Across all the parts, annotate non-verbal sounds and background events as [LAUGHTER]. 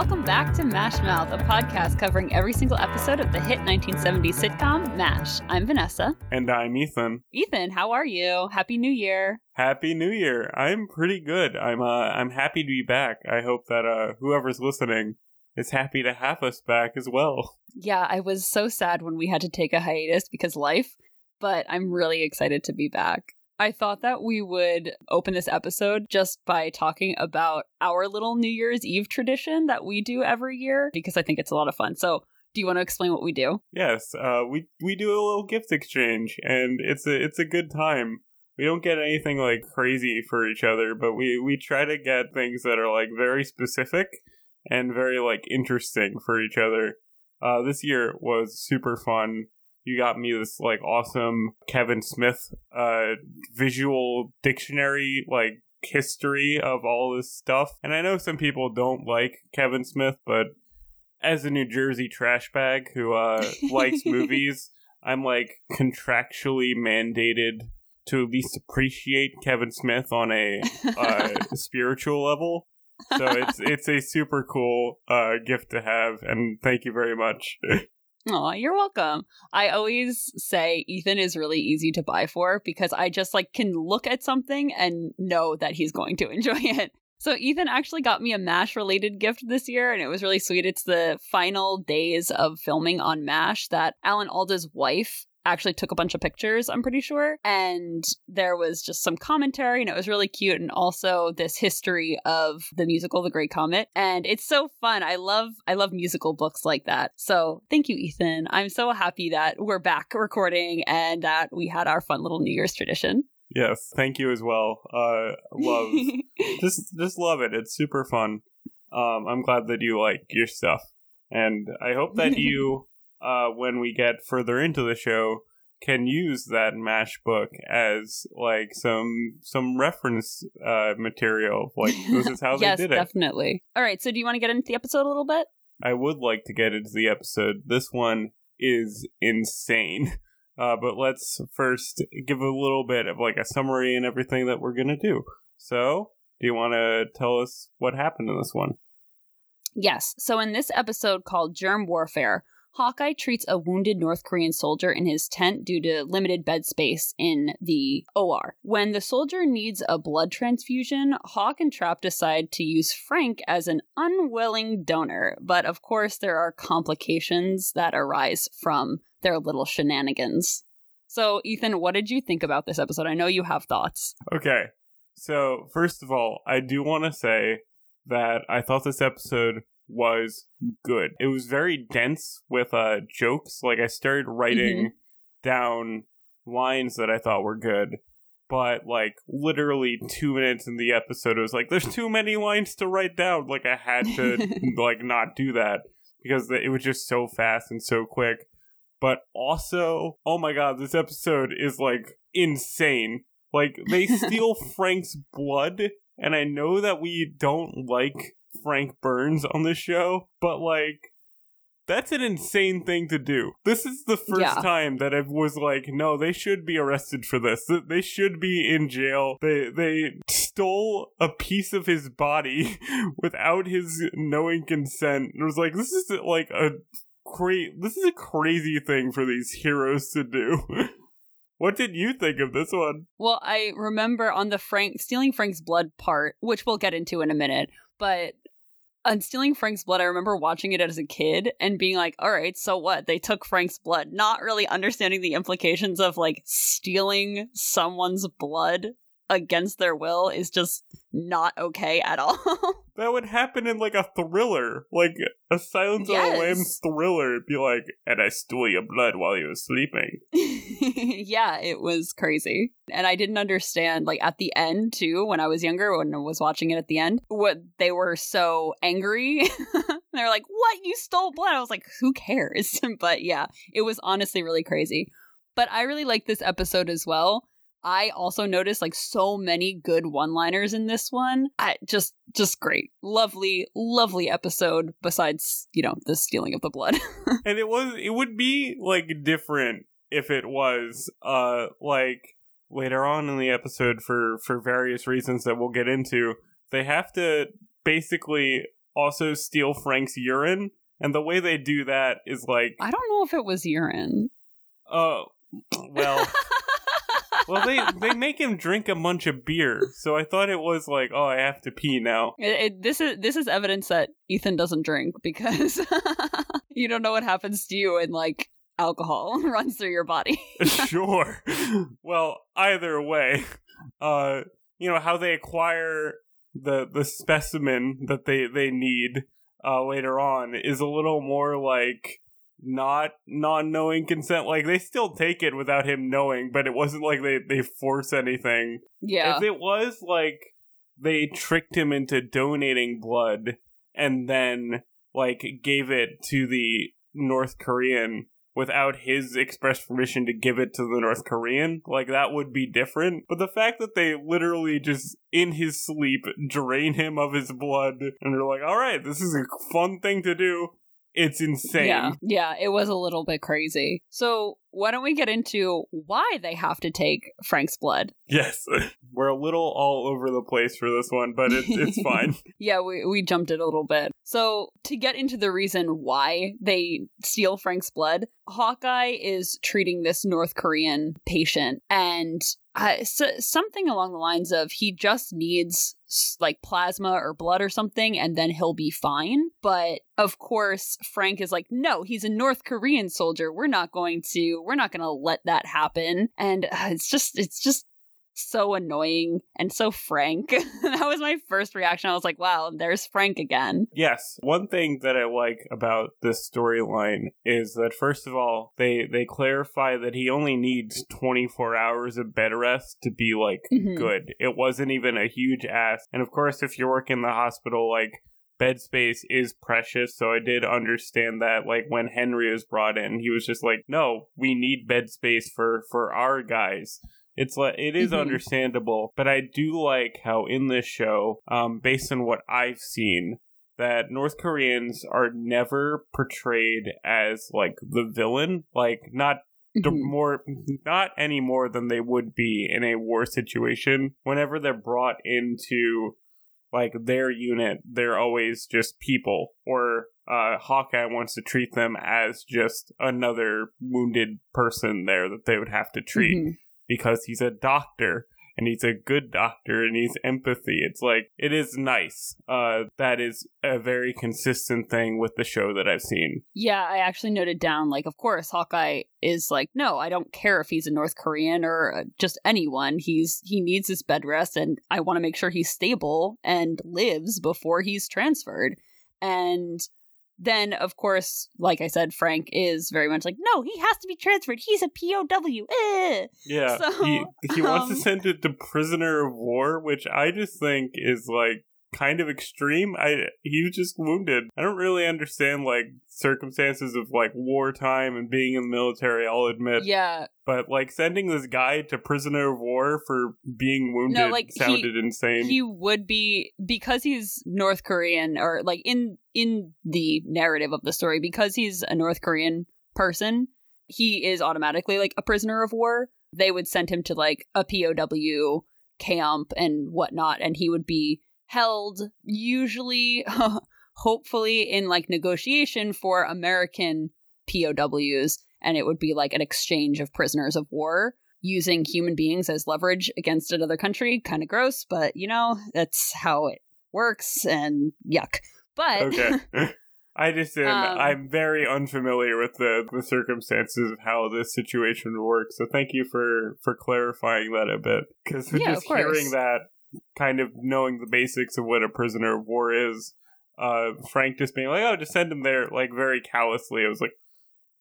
Welcome back to Mash Mouth, a podcast covering every single episode of the hit 1970s sitcom MASH. I'm Vanessa. And I'm Ethan. Ethan, how are you? Happy New Year. Happy New Year. I'm pretty good. I'm uh I'm happy to be back. I hope that uh whoever's listening is happy to have us back as well. Yeah, I was so sad when we had to take a hiatus because life, but I'm really excited to be back. I thought that we would open this episode just by talking about our little New Year's Eve tradition that we do every year because I think it's a lot of fun. So, do you want to explain what we do? Yes, uh, we we do a little gift exchange, and it's a it's a good time. We don't get anything like crazy for each other, but we we try to get things that are like very specific and very like interesting for each other. Uh, this year was super fun you got me this like awesome Kevin Smith uh visual dictionary like history of all this stuff. And I know some people don't like Kevin Smith, but as a New Jersey trash bag who uh [LAUGHS] likes movies, I'm like contractually mandated to at least appreciate Kevin Smith on a uh, [LAUGHS] spiritual level. So it's it's a super cool uh, gift to have, and thank you very much. [LAUGHS] Oh, you're welcome. I always say Ethan is really easy to buy for because I just like can look at something and know that he's going to [LAUGHS] enjoy it. So Ethan actually got me a MASH related gift this year and it was really sweet. It's the final days of filming on MASH that Alan Alda's wife actually took a bunch of pictures, I'm pretty sure. And there was just some commentary and it was really cute and also this history of the musical The Great Comet. And it's so fun. I love I love musical books like that. So, thank you Ethan. I'm so happy that we're back recording and that we had our fun little New Year's tradition. Yes, thank you as well. Uh love [LAUGHS] just just love it. It's super fun. Um I'm glad that you like your stuff. And I hope that [LAUGHS] you uh, when we get further into the show, can use that mash book as like some some reference uh, material. Like this is how [LAUGHS] yes, they did it. definitely. All right. So do you want to get into the episode a little bit? I would like to get into the episode. This one is insane. Uh, but let's first give a little bit of like a summary and everything that we're gonna do. So, do you want to tell us what happened in this one? Yes. So in this episode called Germ Warfare, Hawkeye treats a wounded North Korean soldier in his tent due to limited bed space in the OR. When the soldier needs a blood transfusion, Hawk and Trap decide to use Frank as an unwilling donor, but of course, there are complications that arise from their little shenanigans. So, Ethan, what did you think about this episode? I know you have thoughts. Okay. So, first of all, I do want to say that I thought this episode was good. It was very dense with uh jokes. Like I started writing mm-hmm. down lines that I thought were good. But like literally two minutes in the episode, it was like there's too many lines to write down. Like I had to [LAUGHS] like not do that because it was just so fast and so quick. But also, oh my god, this episode is like insane. Like they [LAUGHS] steal Frank's blood, and I know that we don't like Frank Burns on the show, but like that's an insane thing to do. This is the first yeah. time that I was like, no, they should be arrested for this. They should be in jail. They they stole a piece of his body [LAUGHS] without his knowing consent. It was like this is like a cra- this is a crazy thing for these heroes to do. [LAUGHS] What did you think of this one? Well, I remember on the Frank stealing Frank's blood part, which we'll get into in a minute, but on stealing Frank's blood, I remember watching it as a kid and being like, all right, so what? They took Frank's blood, not really understanding the implications of like stealing someone's blood against their will is just not okay at all. [LAUGHS] that would happen in like a thriller, like a Silence yes. of the Lambs thriller. It'd be like, and I stole your blood while you were sleeping. [LAUGHS] yeah, it was crazy. And I didn't understand, like at the end too, when I was younger, when I was watching it at the end, what they were so angry. [LAUGHS] They're like, what? You stole blood? I was like, who cares? but yeah, it was honestly really crazy. But I really like this episode as well I also noticed like so many good one-liners in this one. I just just great. Lovely, lovely episode besides, you know, the stealing of the blood. [LAUGHS] and it was it would be like different if it was uh like later on in the episode for for various reasons that we'll get into. They have to basically also steal Frank's urine. And the way they do that is like, I don't know if it was urine. uh, well, [LAUGHS] well, they they make him drink a bunch of beer, so I thought it was like, oh, I have to pee now. It, it, this is this is evidence that Ethan doesn't drink because [LAUGHS] you don't know what happens to you when like alcohol [LAUGHS] runs through your body. [LAUGHS] sure. Well, either way, uh, you know how they acquire the the specimen that they they need uh later on is a little more like not non-knowing consent like they still take it without him knowing but it wasn't like they they force anything yeah. if it was like they tricked him into donating blood and then like gave it to the North Korean without his express permission to give it to the North Korean, like that would be different. But the fact that they literally just in his sleep drain him of his blood and they're like, all right, this is a fun thing to do. It's insane. Yeah, yeah, it was a little bit crazy. So why don't we get into why they have to take Frank's blood? Yes. [LAUGHS] We're a little all over the place for this one, but it's it's fine. [LAUGHS] yeah, we we jumped it a little bit. So to get into the reason why they steal Frank's blood, Hawkeye is treating this North Korean patient, and uh, so, something along the lines of he just needs like plasma or blood or something, and then he'll be fine. But of course, Frank is like, no, he's a North Korean soldier. We're not going to, we're not going to let that happen. And uh, it's just, it's just so annoying and so frank. [LAUGHS] that was my first reaction. I was like, wow, there's Frank again. Yes. One thing that I like about this storyline is that first of all, they they clarify that he only needs 24 hours of bed rest to be like Mhm. good. It wasn't even a huge ask. And of course, if you work in the hospital like bed space is precious, so I did understand that like when Henry was brought in, he was just like, "No, we need bed space for for our guys." It's like it is Mhm. understandable, but I do like how in this show, um, based on what I've seen, that North Koreans are never portrayed as like the villain, like not the Mhm. more not any more than they would be in a war situation. Whenever they're brought into like their unit, they're always just people. Or uh, Hawkeye wants to treat them as just another wounded person there that they would have to treat Mhm. Because he's a doctor and he's a good doctor and he's empathy. It's like it is nice. Uh, that is a very consistent thing with the show that I've seen. Yeah, I actually noted down, like, of course, Hawkeye is like, no, I don't care if he's a North Korean or uh, just anyone. He's he needs his bed rest, and I want to make sure he's stable and lives before he's transferred. And then, of course, like I said, Frank is very much like, no, he has to be transferred. He's a POW. Eh. Yeah, So, he he wants to um, send it to prisoner of war, which I just think is like kind of extreme. I he was just wounded. I don't really understand like circumstances of like wartime and being in the military. I'll admit, Yeah, but like sending this guy to prisoner of war for being wounded No, like, he- sounded insane. he would be because he's North Korean or like in in the narrative of the story because he's a North Korean person, he is automatically like a prisoner of war. They would send him to like a POW camp and whatnot, and he would be held usually, [LAUGHS] hopefully, in like negotiation for American POWs, and it would be like an exchange of prisoners of war using human beings as leverage against another country. Kind of gross, but you know, that's how it works and yuck. But okay. [LAUGHS] [LAUGHS] I just am, Um, I'm very unfamiliar with the, the circumstances of how this situation works. So thank you for for clarifying that a bit because Yeah, just of hearing that, kind of knowing the basics of what a prisoner of war is, uh, Frank just being like, "Oh, just send him there," like very callously. I was like,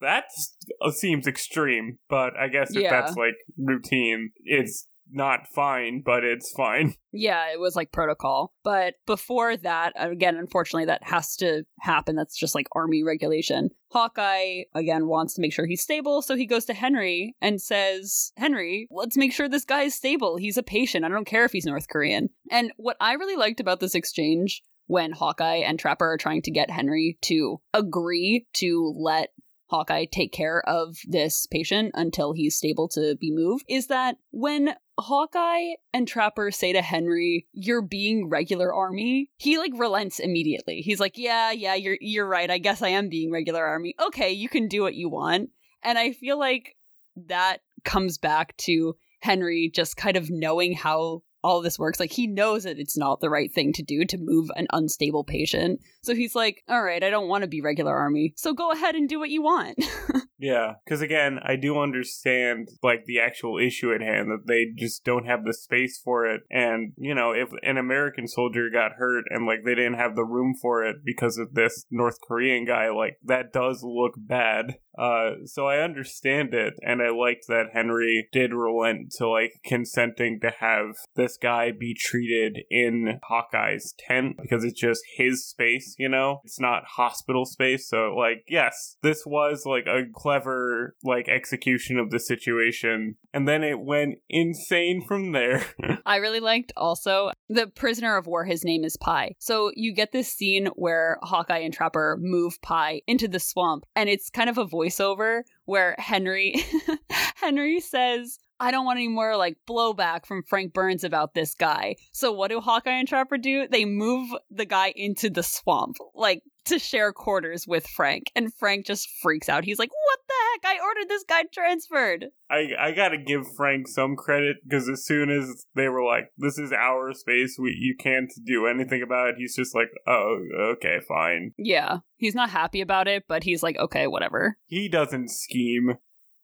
that seems extreme, but I guess if Yeah. that's like routine, it's not fine, but it's fine. [LAUGHS] yeah, it was like protocol. But before that, again, unfortunately, that has to happen. That's just like army regulation. Hawkeye, again, wants to make sure he's stable. So he goes to Henry and says, Henry, let's make sure this guy is stable. He's a patient. I don't care if he's North Korean. And what I really liked about this exchange when Hawkeye and Trapper are trying to get Henry to agree to let Hawkeye take care of this patient until he's stable to be moved is that when Hawkeye and Trapper say to Henry, "You're being regular army." He like relents immediately. He's like, "Yeah, yeah, you're you're right. I guess I am being regular army. Okay, you can do what you want." And I feel like that comes back to Henry just kind of knowing how all this works. Like he knows that it's not the right thing to do to move an unstable patient. So he's like, "All right, I don't want to be regular army. So go ahead and do what you want." [LAUGHS] Yeah, because again, I do understand like the actual issue at hand that they just don't have the space for it, and you know, if an American soldier got hurt and like they didn't have the room for it because of this North Korean guy, like that does look bad. Uh, so I understand it, and I liked that Henry did relent to like consenting to have this guy be treated in Hawkeye's tent because it's just his space, you know? It's not hospital space. So, like, yes, this was like a clever, like, execution of the situation. And then it went insane from there. [LAUGHS] I really liked also the prisoner of war, his name is Pi. So you get this scene where Hawkeye and Trapper move Pi into the swamp, and it's kind of a voiceover where Henry [LAUGHS] Henry says, I don't want any more like blowback from Frank Burns about this guy. So what do Hawkeye and Trapper do? They move the guy into the swamp, like to share quarters with Frank. And Frank just freaks out. He's like, "What the heck? I ordered this guy transferred." I I gotta give Frank some credit because as soon as they were like, "This is our space, we you can't do anything about it," he's just like, "Oh, okay, fine." Yeah, he's not happy about it, but he's like, "Okay, whatever." He doesn't scheme,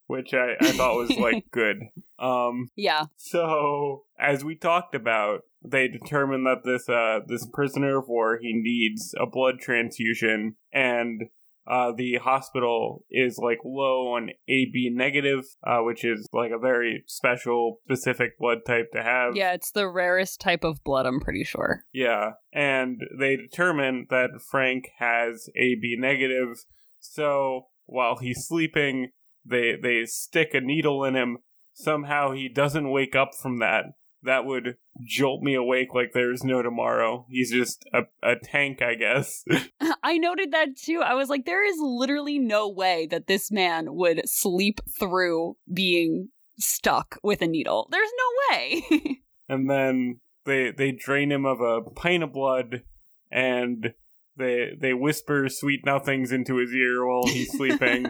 which I I thought was like [LAUGHS] good. Um, Yeah, so as we talked about, they determined that this uh this prisoner of war he needs a blood transfusion and uh, the hospital is like low on AB negative, uh, which is like a very special, specific blood type to have. yeah, it's the rarest type of blood. I'm pretty sure. Yeah. And they determine that Frank has AB negative. So while he's sleeping, they they stick a needle in him. Somehow he doesn't wake up from that. That would jolt me awake like there's no tomorrow. He's just a, a tank, I guess. [LAUGHS] [LAUGHS] I noted that too. I was like, there is literally no way that this man would sleep through being stuck with a needle. There's no way. [LAUGHS] and then they they drain him of a pint of blood and they they whisper sweet nothings into his ear while he's sleeping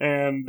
and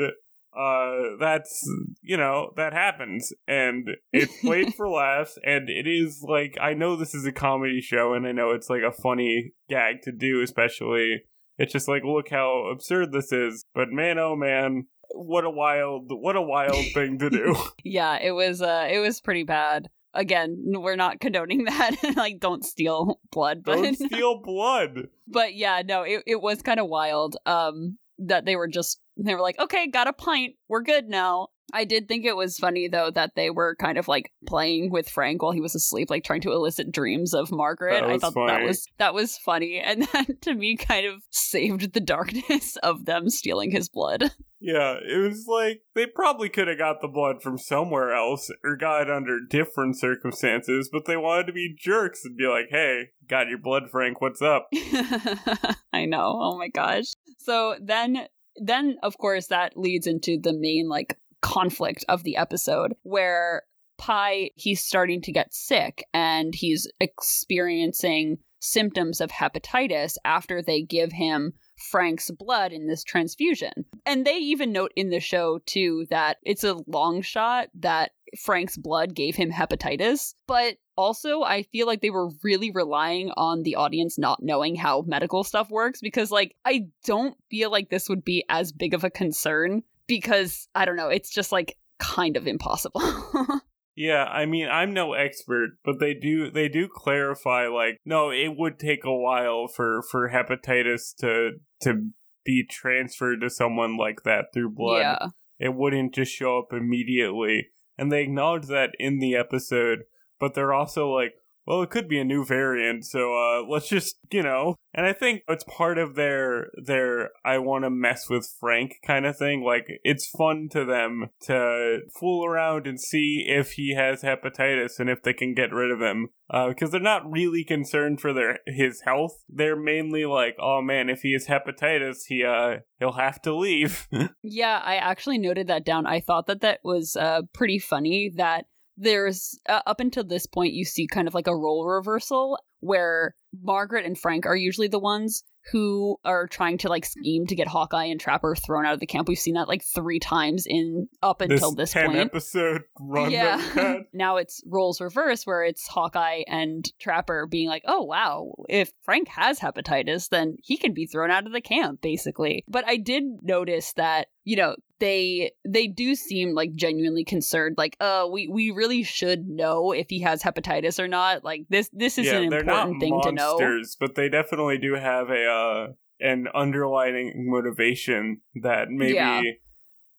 uh that's you know that happens and it's played [LAUGHS] for laughs and it is like i know this is a comedy show and i know it's like a funny gag to do especially it's just like look how absurd this is but man oh man what a wild what a wild thing to do [LAUGHS] yeah, it was uh it was pretty bad. Again, we're not condoning [LAUGHS] that. like don't steal blood, but don't steal blood but yeah, no, it, it was kind of wild. Um that they were just they were like, okay, got a pint, we're good now. I did think it was funny though that they were kind of like playing with Frank while he was asleep, like trying to elicit dreams of Margaret. I thought that was that was funny, and [LAUGHS] that to me kind of saved the darkness of them stealing his blood. [LAUGHS] Yeah, it was like they probably could have got the blood from somewhere else or got it under different circumstances, but they wanted to be jerks and be like, hey, got your blood, Frank, what's up? [LAUGHS] I know. Oh my gosh. So then then of course that leads into the main like conflict of the episode where Pi he's starting to get sick and he's experiencing symptoms of hepatitis after they give him Frank's blood in this transfusion. And they even note in the show too that it's a long shot that Frank's blood gave him hepatitis, but also I feel like they were really relying on the audience not knowing how medical stuff works because like I don't feel like this would be as big of a concern because I don't know, it's just like kind of impossible. [LAUGHS] Yeah, I mean, I'm no expert, but they do they do clarify like no, it would take a while for for hepatitis to to be transferred to someone like that through blood. Yeah. It wouldn't just show up immediately. And they acknowledge that in the episode, but they're also like, well, it could be a new variant, so uh, let's just, you know. And I think it's part of their their I want to mess with Frank kind of thing. Like it's fun to them to fool around and see if he has hepatitis and if they can get rid of him. Because uh, they're not really concerned for their his health. They're mainly like, oh man, if he has hepatitis, he uh he'll have to leave. [LAUGHS] yeah, I actually noted that down. I thought that that was uh pretty funny that there's uh, up until this point you see kind of like a role reversal where Margaret and Frank are usually the ones who are trying to like scheme to get Hawkeye and Trapper thrown out of the camp. We've seen that like three times in up until this, this point. episode run. Yeah. [LAUGHS] now it's roles reverse where it's Hawkeye and Trapper being like, "Oh wow, if Frank has hepatitis, then he can be thrown out of the camp, basically." But I did notice that you know they they do seem like genuinely concerned like uh we we really should know if he has hepatitis or not like this this is yeah, an important thing monsters, to know but they definitely do have a uh an underlying motivation that maybe yeah.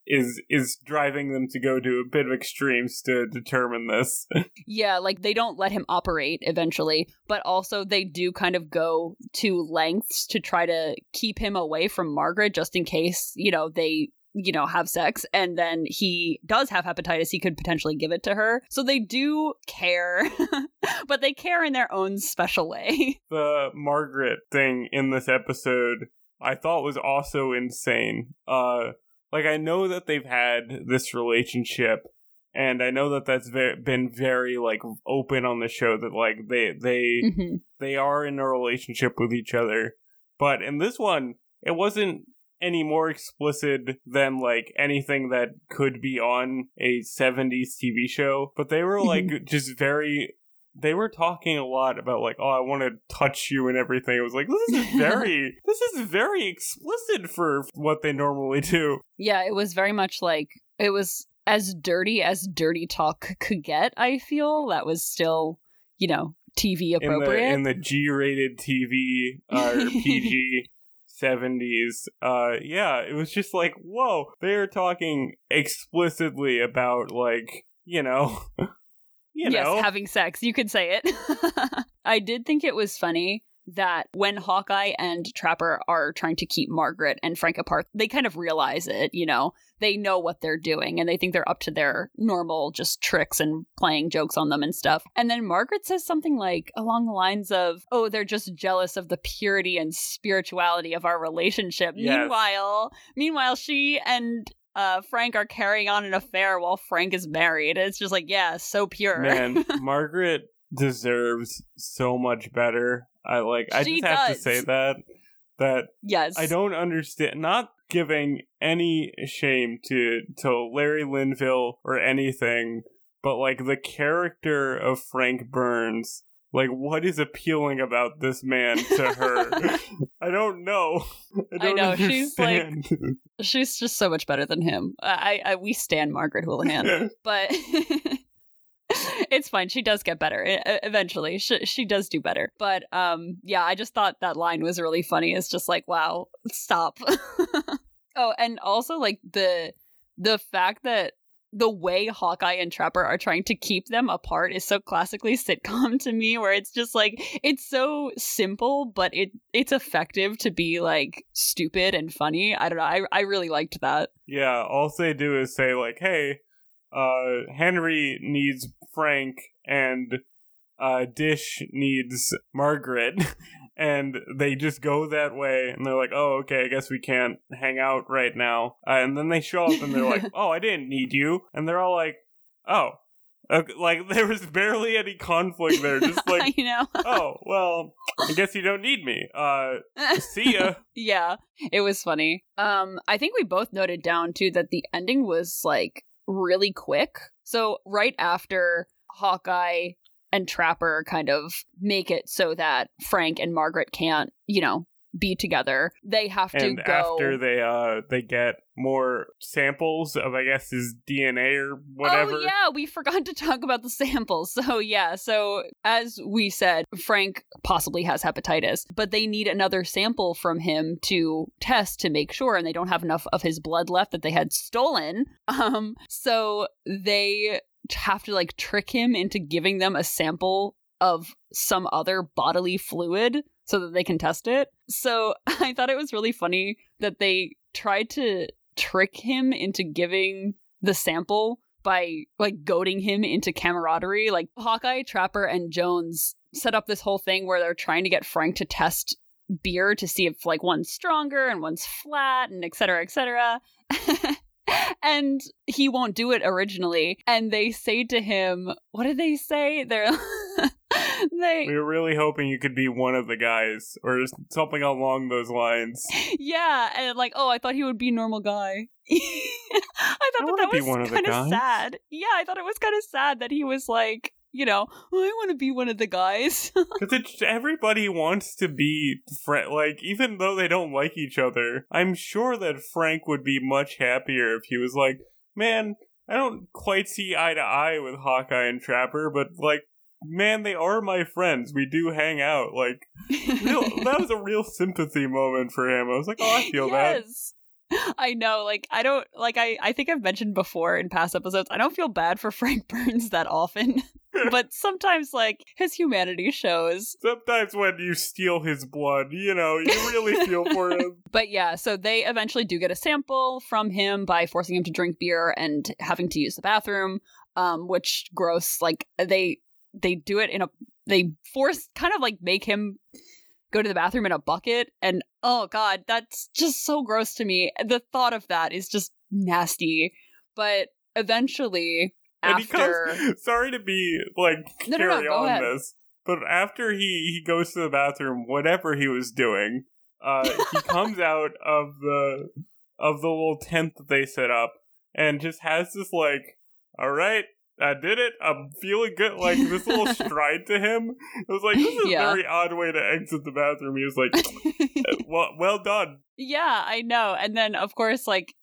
is is driving them to go to a bit of extremes to determine this. [LAUGHS] yeah, like they don't let him operate eventually, but also they do kind of go to lengths to try to keep him away from Margaret just in case, you know, they you know, have sex and then he does have hepatitis, he could potentially give it to her. So they do care, [LAUGHS] but they care in their own special way. [LAUGHS] The Margaret thing in this episode I thought was also insane. Uh like I know that they've had this relationship and I know that that's ve- been very like open on the show that like they they mm-hmm. they are in a relationship with each other. But in this one, it wasn't any more explicit than like anything that could be on a 70s TV show, but they were like [LAUGHS] just very they were talking a lot about like, oh, I want to touch you and everything. It was like this is [LAUGHS] very this is very explicit for what they normally do. Yeah, it was very much like it was as dirty as dirty talk could get, I feel. That was still, you know, TV appropriate. In the, in the G-rated TV or PG 70s. Uh, yeah, it was just like, whoa, they are talking explicitly about, like, you know. [LAUGHS] you yes, know. having sex. You could say it. [LAUGHS] I did think it was funny that when Hawkeye and Trapper are trying to keep Margaret and Frank apart, they kind of realize it, you know. They know what they're doing and they think they're up to their normal just tricks and playing jokes on them and stuff. And then Margaret says something like along the lines of, "Oh, they're just jealous of the purity and spirituality of our relationship." Yes. Meanwhile, meanwhile she and uh, Frank are carrying on an affair while Frank is married. It's just like, yeah, so pure. Man, [LAUGHS] Margaret deserves so much better. I like I she just have to say that that yes. I don't understand not giving any shame to to Larry Linville or anything, but like the character of Frank Burns like what is appealing about this man to her? [LAUGHS] I don't know. I, don't I know. Understand. she's like [LAUGHS] she's just so much better than him. I, I we stand margaret houlihan [LAUGHS] but it's fine. She does get better eventually. She, she does do better. But um, yeah, I just thought that line was really funny. It's just like, wow, stop. [LAUGHS] oh, and also like the the fact that the way Hawkeye and Trapper are trying to keep them apart is so classically sitcom to me where it's just like it's so simple but it it's effective to be like stupid and funny. I don't know. I I really liked that. Yeah, all they do is say like, "Hey, uh, Henry needs Frank and uh, Dish needs Margaret. [LAUGHS] and they just go that way and they're like, oh, okay, I guess we can't hang out right now. Uh, and then they show up and they're like, [LAUGHS] oh, I didn't need you. And they're all like, oh. like [LAUGHS] there was barely any conflict there. Just like, you know, oh well, I guess you don't need me. Uh, see ya. yeah, it was funny. Um, I think we both noted down too that the ending was like really quick. So right after Hawkeye and Trapper kind of make it so that Frank and Margaret can't, you know, be together. They have to and go after they uh they get more samples of I guess his DNA or whatever. Oh yeah, we forgot to talk about the samples. [LAUGHS] So yeah, so as we said, Frank possibly has hepatitis, but they need another sample from him to test to make sure and they don't have enough of his blood left that they had stolen. [LAUGHS] Um so they have to like trick him into giving them a sample of some other bodily fluid so that they can test it. So [LAUGHS] I thought it was really funny that they tried to trick him into giving the sample by like goading him into camaraderie. Like Hawkeye, Trapper, and Jones set up this whole thing where they're trying to get Frank to test beer to see if like one's stronger and one's flat and et cetera, et cetera. [LAUGHS] and he won't do it originally. And they say to him, what did they say? They're [LAUGHS] they We were really hoping you could be one of the guys or something along those lines. Yeah, and like, oh, I thought he would be a normal guy. [LAUGHS] I thought I that, that was one of the kind of sad. Yeah, I thought it was kind of sad that he was like, you know, "Oh, I want to be one of the guys. [LAUGHS] Because everybody wants to be friend. Like, even though they don't like each other, I'm sure that Frank would be much happier if he was like, man, I don't quite see eye to eye with Hawkeye and Trapper, but like, man, they are my friends. We do hang out. Like, real, [LAUGHS] that was a real sympathy moment for him. I was like, oh, I feel that. I know, like I don't like I I think I've mentioned before in past episodes, I don't feel bad for [LAUGHS] Frank Burns that often. [LAUGHS] but sometimes like his humanity shows. Sometimes when you steal his blood, you know, you really feel for him. But yeah, so they eventually do get a sample from him by forcing him to drink beer and having to use the bathroom, um, which gross. Like they they do it in a they force kind of like make him go to the bathroom in a bucket, and oh god, that's just so gross to me. The thought of that is just nasty. But eventually, And after comes, [LAUGHS] sorry to be like No, no, no, carry on ahead. this, but after he he goes to the bathroom, whatever he was doing, uh, he [LAUGHS] comes out of the of the little tent that they set up and just has this like, all right. I did it. I'm feeling good. Like this little [LAUGHS] stride to him. It was like this is Yeah. a very odd way to exit the bathroom. He was like, [LAUGHS] "Well, well done." Yeah, I know. And then, of course, like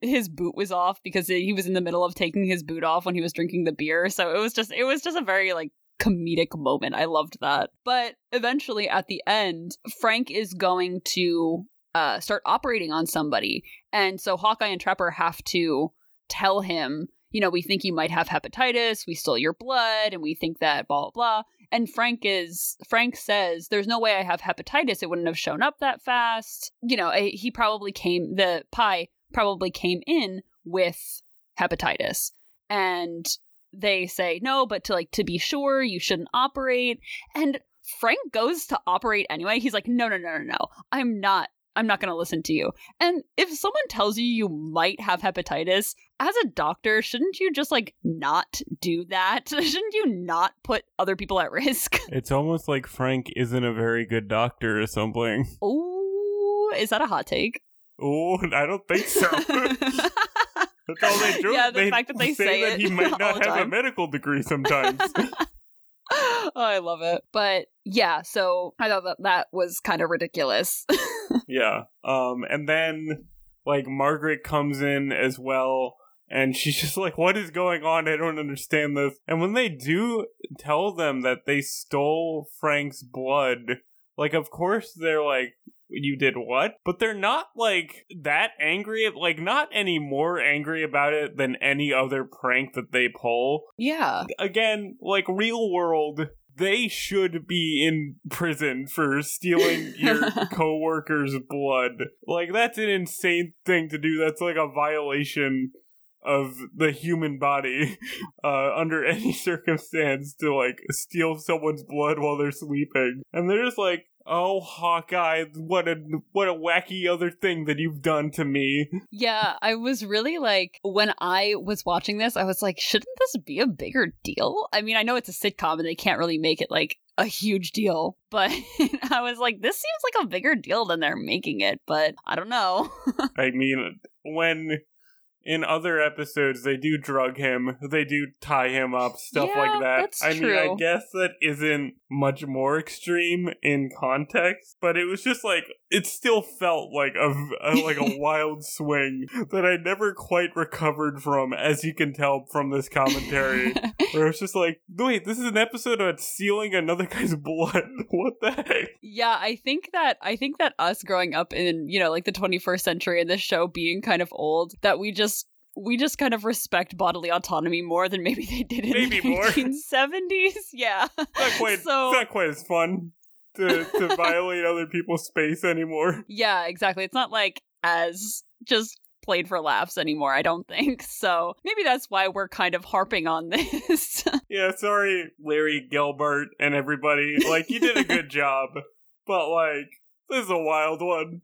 his boot was off because he was in the middle of taking his boot off when he was drinking the beer. So it was just, it was just a very like comedic moment. I loved that. But eventually, at the end, Frank is going to uh, start operating on somebody, and so Hawkeye and Trapper have to tell him, you know, we think you might have hepatitis. We stole your blood, and we think that blah blah blah. And Frank is Frank says, "There's no way I have hepatitis. It wouldn't have shown up that fast. You know, eh, he probably came. The Pi probably came in with hepatitis." And they say, "No, but to like to be sure, you shouldn't operate." And Frank goes to operate anyway. He's like, "No, no, no, no, no. I'm not." I'm not going to listen to you. And if someone tells you you might have hepatitis, as a doctor, shouldn't you just like not do that? [LAUGHS] shouldn't you not put other people at risk? [LAUGHS] It's almost like Frank isn't a very good doctor or something. [LAUGHS] Oh, is that a hot take? Oh, I don't think so. That's all they do. Yeah, the fact that they say that he might not have a medical degree sometimes. oh, I love it. But yeah, so I thought that that was kind of ridiculous. [LAUGHS] yeah. Um, and then like Margaret comes in as well, and she's [LAUGHS] just like, "What is going on? I don't understand this." And when they do tell them that they stole Frank's blood, like, of course they're like. You did what? But they're not like that angry, like not any more angry about it than any other prank that they pull. yeah. again, like real world, they should be in prison for stealing [LAUGHS] your coworker's blood. Like that's an insane thing to do. That's like a violation of the human body [LAUGHS] uh, under any [LAUGHS] circumstance to like steal someone's blood while they're sleeping. And they're just like, "Oh, Hawkeye, what a what a wacky other thing that you've done to me." Yeah, I was really like, when I was watching this, I was like, shouldn't this be a bigger deal? I mean, I know it's a sitcom and they can't really make it like a huge deal, [LAUGHS] but I was like, this seems like a bigger deal than they're making it, but I don't know. [LAUGHS] I mean, when in other episodes they do drug him, they do tie him up, stuff Yeah, like that. I mean, I guess that isn't much more extreme in context, but it was just like it still felt like a, a like a [LAUGHS] wild swing that I never quite recovered from, as you can tell from this commentary. [LAUGHS] where it's just like, wait, this is an episode about stealing another guy's [LAUGHS] blood. what the heck? Yeah, I think that I think that us growing up in, you know, like the 21st century and this show being kind of old, that we just we just kind of respect bodily autonomy more than maybe they did in Maybe the more. 1970s. Yeah. Not quite, So- not quite as fun to, to [LAUGHS] violate other people's space anymore. Yeah, exactly. It's not like as just played for laughs anymore, I don't think. [LAUGHS] So maybe that's why we're kind of harping on this. [LAUGHS] Yeah, sorry, Larry Gelbart and everybody. Like, you did a good job, but like, this is a wild one.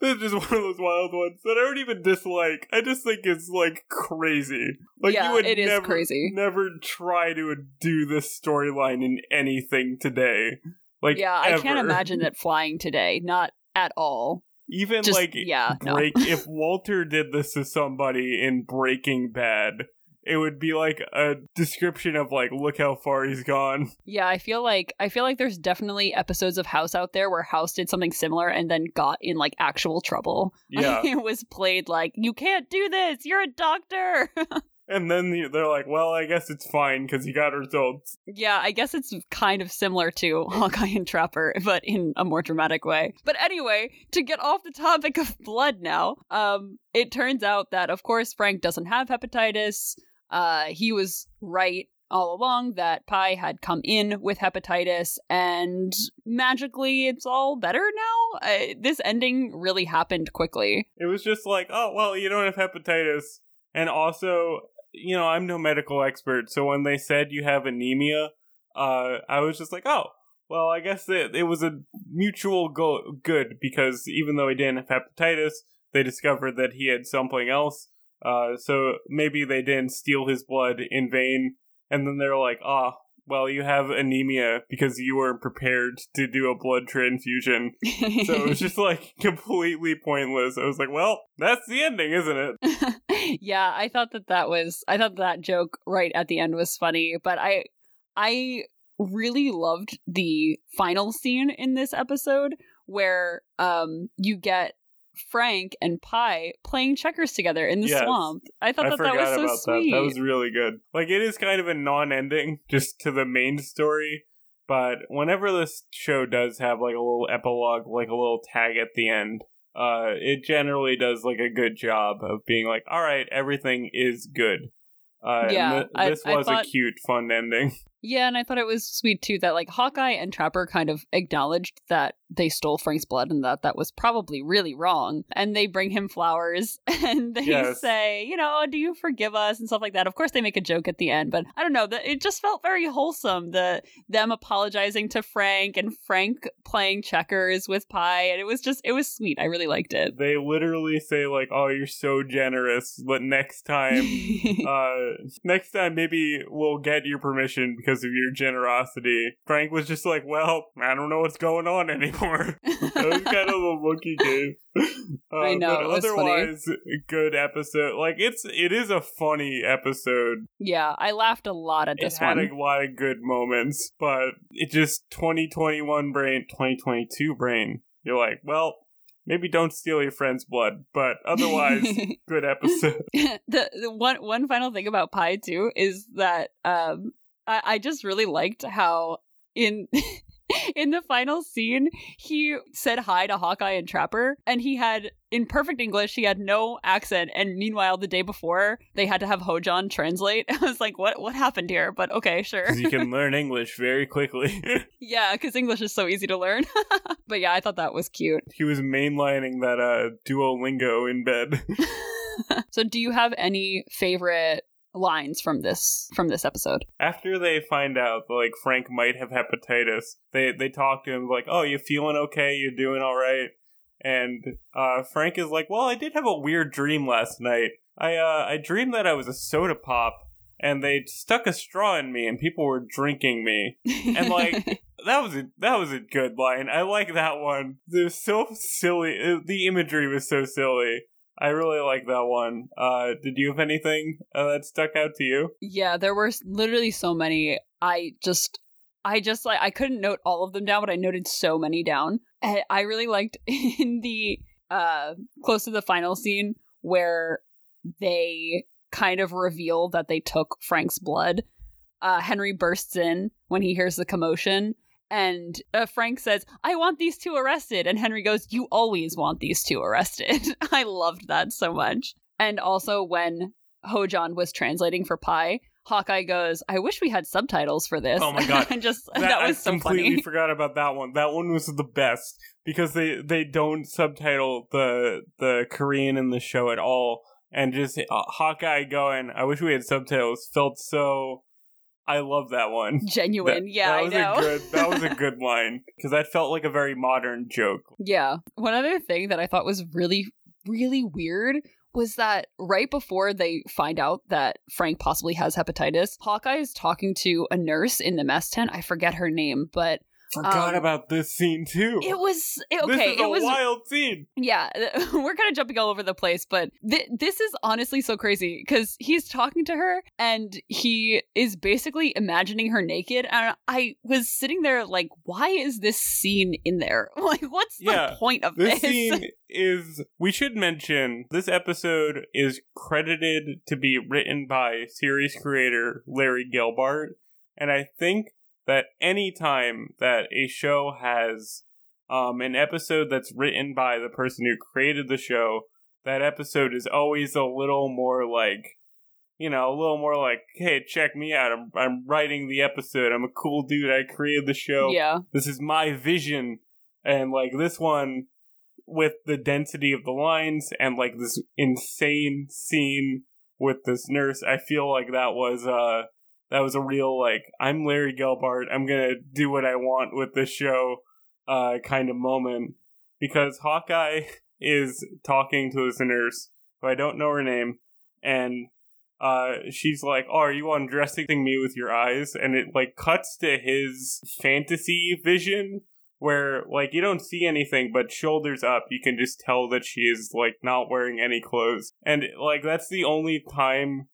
This is just one of those wild ones that I don't even dislike. I just think it's like crazy. Like, Yeah, you would it is never, crazy. never try to do this storyline in anything today. Like, yeah, I can't imagine that flying today. Not at all. Even Just like yeah, no. [LAUGHS] if Walter did this to somebody in Breaking Bad, it would be like a description of like, look how far he's gone. Yeah, I feel like I feel like there's definitely episodes of House out there where House did something similar and then got in like actual trouble. [LAUGHS] Yeah. it was played like you can't do this. You're a doctor. [LAUGHS] And then they're like, well, I guess it's fine because he got results. yeah, I guess it's kind of similar to [LAUGHS] Hawkeye and Trapper, but in a more dramatic way. But anyway, to get off the topic of blood now, um, it turns out that of course Frank doesn't have hepatitis. Uh, he was right all along that Pi had come in with hepatitis, and magically it's all better now. Uh, this ending really happened quickly. It was just like, oh, well, you don't have hepatitis. And also, you know, I'm no medical expert. So when they said you have anemia, uh, I was just like, oh, well, I guess it, it was a mutual go- good because even though he didn't have hepatitis, they discovered that he had something else. Uh, so maybe they didn't steal his blood in vain. And then they're like, ah, well, you have anemia because you weren't prepared to do a blood transfusion. So it was [LAUGHS] just like completely pointless. I was like, well, that's the ending, isn't it? [LAUGHS] yeah, I thought that that was I thought that joke right at the end was funny, but I I really loved the final scene in this episode where um you get Frank and Pi playing checkers together in the Yes. swamp. I thought I that that was so sweet. that. That was really good. Like it is kind of a non-ending just to the main story, but whenever this show does have like a little epilogue, like a little tag at the end, uh, it generally does like a good job of being like, all right, everything is good. Uh, Yeah, th- this I was thought- a cute, fun ending. [LAUGHS] Yeah, and I thought it was sweet too that like Hawkeye and Trapper kind of acknowledged that they stole Frank's blood and that that was probably really wrong. And they bring him flowers [LAUGHS] and they Yes. say, you know, do you forgive us and stuff like that. Of course, they make a joke at the end, but I don't know that it just felt very wholesome. The them apologizing to Frank and Frank playing checkers with Pi, and it was just it was sweet. I really liked it. They literally say like, "Oh, you're so generous," but next time [LAUGHS] uh next time maybe we'll get your permission because of your generosity. Frank was just like well i don't know what's going on anymore. [LAUGHS] That was kind of a look he gave uh, I know, but it funny. otherwise good episode. Like it's it is a funny episode. Yeah, I laughed a lot at it this had one. a lot of good moments but it just 2021 brain 2022 brain you're like well maybe don't steal your friend's blood but otherwise [LAUGHS] good episode. [LAUGHS] The, the one one final thing about Pi too is that um I, I just really liked how in [LAUGHS] in the final scene he said hi to Hawkeye and Trapper and he had in perfect English he had no accent and meanwhile the day before they had to have Hojon translate [LAUGHS] I was like what what happened here but okay sure. you can [LAUGHS] learn English very quickly. yeah because English is so easy to learn but yeah I thought that was cute he was mainlining that uh, Duolingo in bed. so do you have any favorite lines from this from this episode After they find out that, like Frank might have hepatitis, they they talk to him like, "Oh, you feeling okay? You doing all right?" And uh, Frank is like, "Well, I did have a weird dream last night. I uh, I dreamed that I was a soda pop." And they stuck a straw in me, and people were drinking me. And, like, [LAUGHS] That was a that was a good line. I like that one. It was so silly. It- the imagery was so silly. I really like that one. Uh, did you have anything uh, that stuck out to you? Yeah, there were literally so many. I just, I just like, I couldn't note all of them down, but I noted so many down. And I really liked [LAUGHS] in the, uh, close to the final scene where they kind of reveal that they took Frank's blood. Uh, Henry bursts in when he hears the commotion. And uh, Frank says, I want these two arrested. And Henry goes, You always want these two arrested. [LAUGHS] I loved that so much. And also when Hojon was translating for Pi, Hawkeye goes, "I wish we had subtitles for this." Oh my God. [LAUGHS] and just that, That, was I so completely funny. [LAUGHS] forgot about that one. That one was the best because they they don't subtitle the the Korean in the show at all, and just uh, Hawkeye going. I wish we had subtitles. Felt so. I love that one. [LAUGHS] Genuine, That- yeah, that I was know. a good. That was a [LAUGHS] good line because that felt like a very modern joke. Yeah. One other thing that I thought was really, really weird was that right before they find out that Frank possibly has hepatitis, Hawkeye is talking to a nurse in the mess tent. I forget her name, but I forgot Um, about this scene too. it was it- okay. this is a it was wild scene. yeah. [LAUGHS] We're kind of jumping all over the place, but th- this is honestly so crazy because he's talking to her and he is basically imagining her naked, and I was sitting there like, why is this scene in there? [LAUGHS] Like, what's Yeah, the point of This this? scene [LAUGHS] is. We should mention this episode is credited to be written by series creator Larry Gelbart, and I think that any time that a show has um, an episode that's written by the person who created the show, that episode is always a little more like. You know, a little more like, "Hey, check me out! I'm I'm writing the episode. I'm a cool dude. I created the show yeah. this is my vision and like this one with the density of the lines and like this insane scene with this nurse i feel like that was uh that was a real like i'm larry gelbart i'm gonna do what i want with this show uh kind of moment. Because hawkeye [LAUGHS] is talking to this nurse who i don't know her name and uh she's like oh are you undressing me with your eyes? And it like cuts to his fantasy vision where like you don't see anything but shoulders up you can just tell that she is like not wearing any clothes. And like that's the only time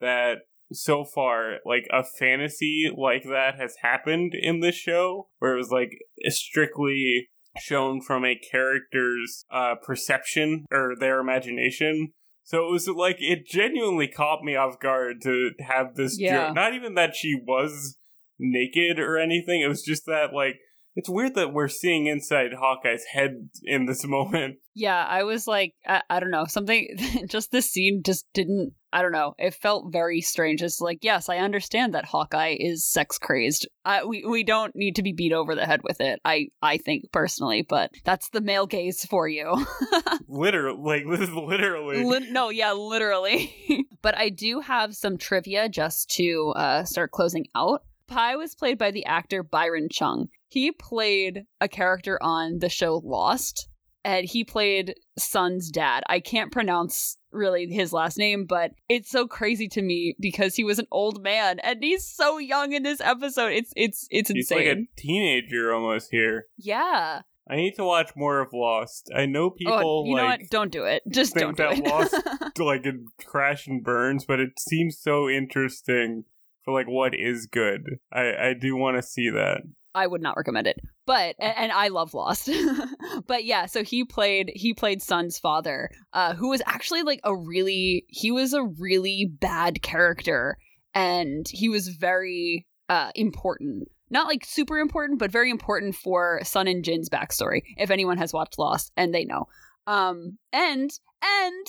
that so far like a fantasy like that has happened in this show where it was like strictly shown from a character's uh perception or their imagination so it was like it genuinely caught me off guard to have this Yeah. joke. Not even that she was naked or anything. It was just that like it's weird that we're seeing inside Hawkeye's head in this [LAUGHS] moment. Yeah, I was like, I, I don't know, something, [LAUGHS] just this scene just didn't, I don't know, it felt very strange. It's like, yes, I understand that Hawkeye is sex crazed. I, we, we don't need to be beat over the head with it, I, I think personally, but that's the male gaze for you. [LAUGHS] Literally, like this is literally. Lit- no, yeah, literally. but I do have some trivia just to uh, start closing out. Pi was played by the actor Byron Chung. He played a character on the show Lost, and he played Sun's dad. I can't pronounce really his last name, but it's so crazy to me because he was an old man and he's so young in this episode. It's it's it's He's insane. like a teenager almost here. yeah. I need to watch more of Lost. I know oh, people oh, you know what? like Don't do it. Just don't do that Lost [LAUGHS] like it crash and burns, but it seems so interesting for like what is good. I I do want to see that. I would not recommend it. But and, I love Lost. [LAUGHS] but yeah, so he played he played Sun's father, uh, who was actually like a really he was a really bad character and he was very uh important. Not like super important, but very important for Sun and Jin's backstory, if anyone has watched Lost and they know. Um and and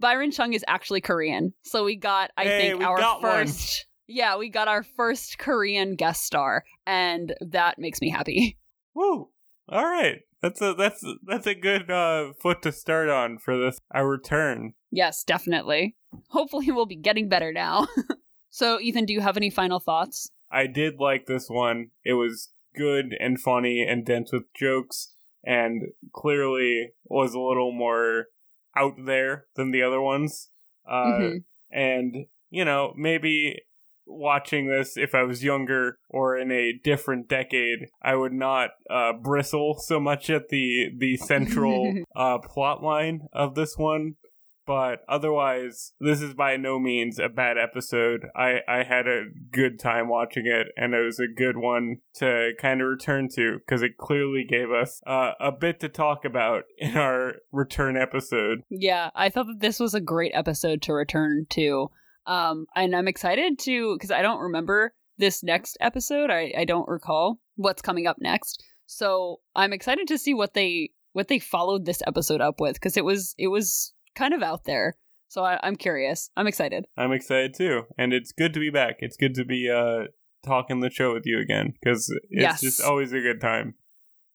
Byron Chung is actually Korean. So we got I Hey, think our first yeah, we got our first Korean guest star, and that makes me happy. [LAUGHS] Woo! All right, that's a that's that's a good uh, foot to start on for this our return. Yes, definitely. Hopefully, we'll be getting better now. [LAUGHS] so, Ethan, do you have any final thoughts? I did like this one. It was good and funny and dense with jokes, and clearly was a little more out there than the other ones. Uh, Mhm. And you know, maybe watching this if I was younger or in a different decade, I would not uh, bristle so much at the the central [LAUGHS] uh, plot line of this one. But otherwise, this is by no means a bad episode. I, I had a good time watching it, and it was a good one to kind of return to because it clearly gave us uh, a bit to talk about [LAUGHS] in our return episode. Yeah, I thought that this was a great episode to return to. Um, and I'm excited to because I don't remember this next episode. I, I don't recall what's coming up next. So I'm excited to see what they what they followed this episode up with because it was it was kind of out there. So I, I'm curious. I'm excited. I'm excited too, and it's good to be back. It's good to be uh talking the show with you again because it's Yes. just always a good time.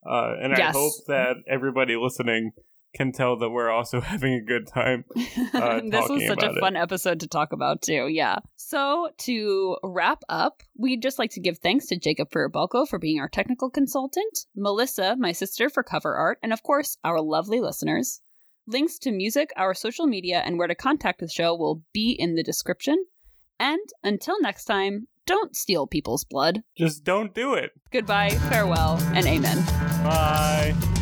Uh, and I hope that everybody listening can tell that we're also [LAUGHS] having a good time. [LAUGHS] Uh, this was such a it. fun episode to talk about too. Yeah. So to wrap up, we'd just like to give thanks to Jacob Furibalco for being our technical consultant, Melissa, my sister, for cover art, and of course our lovely listeners. Links to music, our social media, and where to contact the show will be in the description. And until next time, don't steal people's blood. Just don't do it. Goodbye, farewell, and amen. Bye.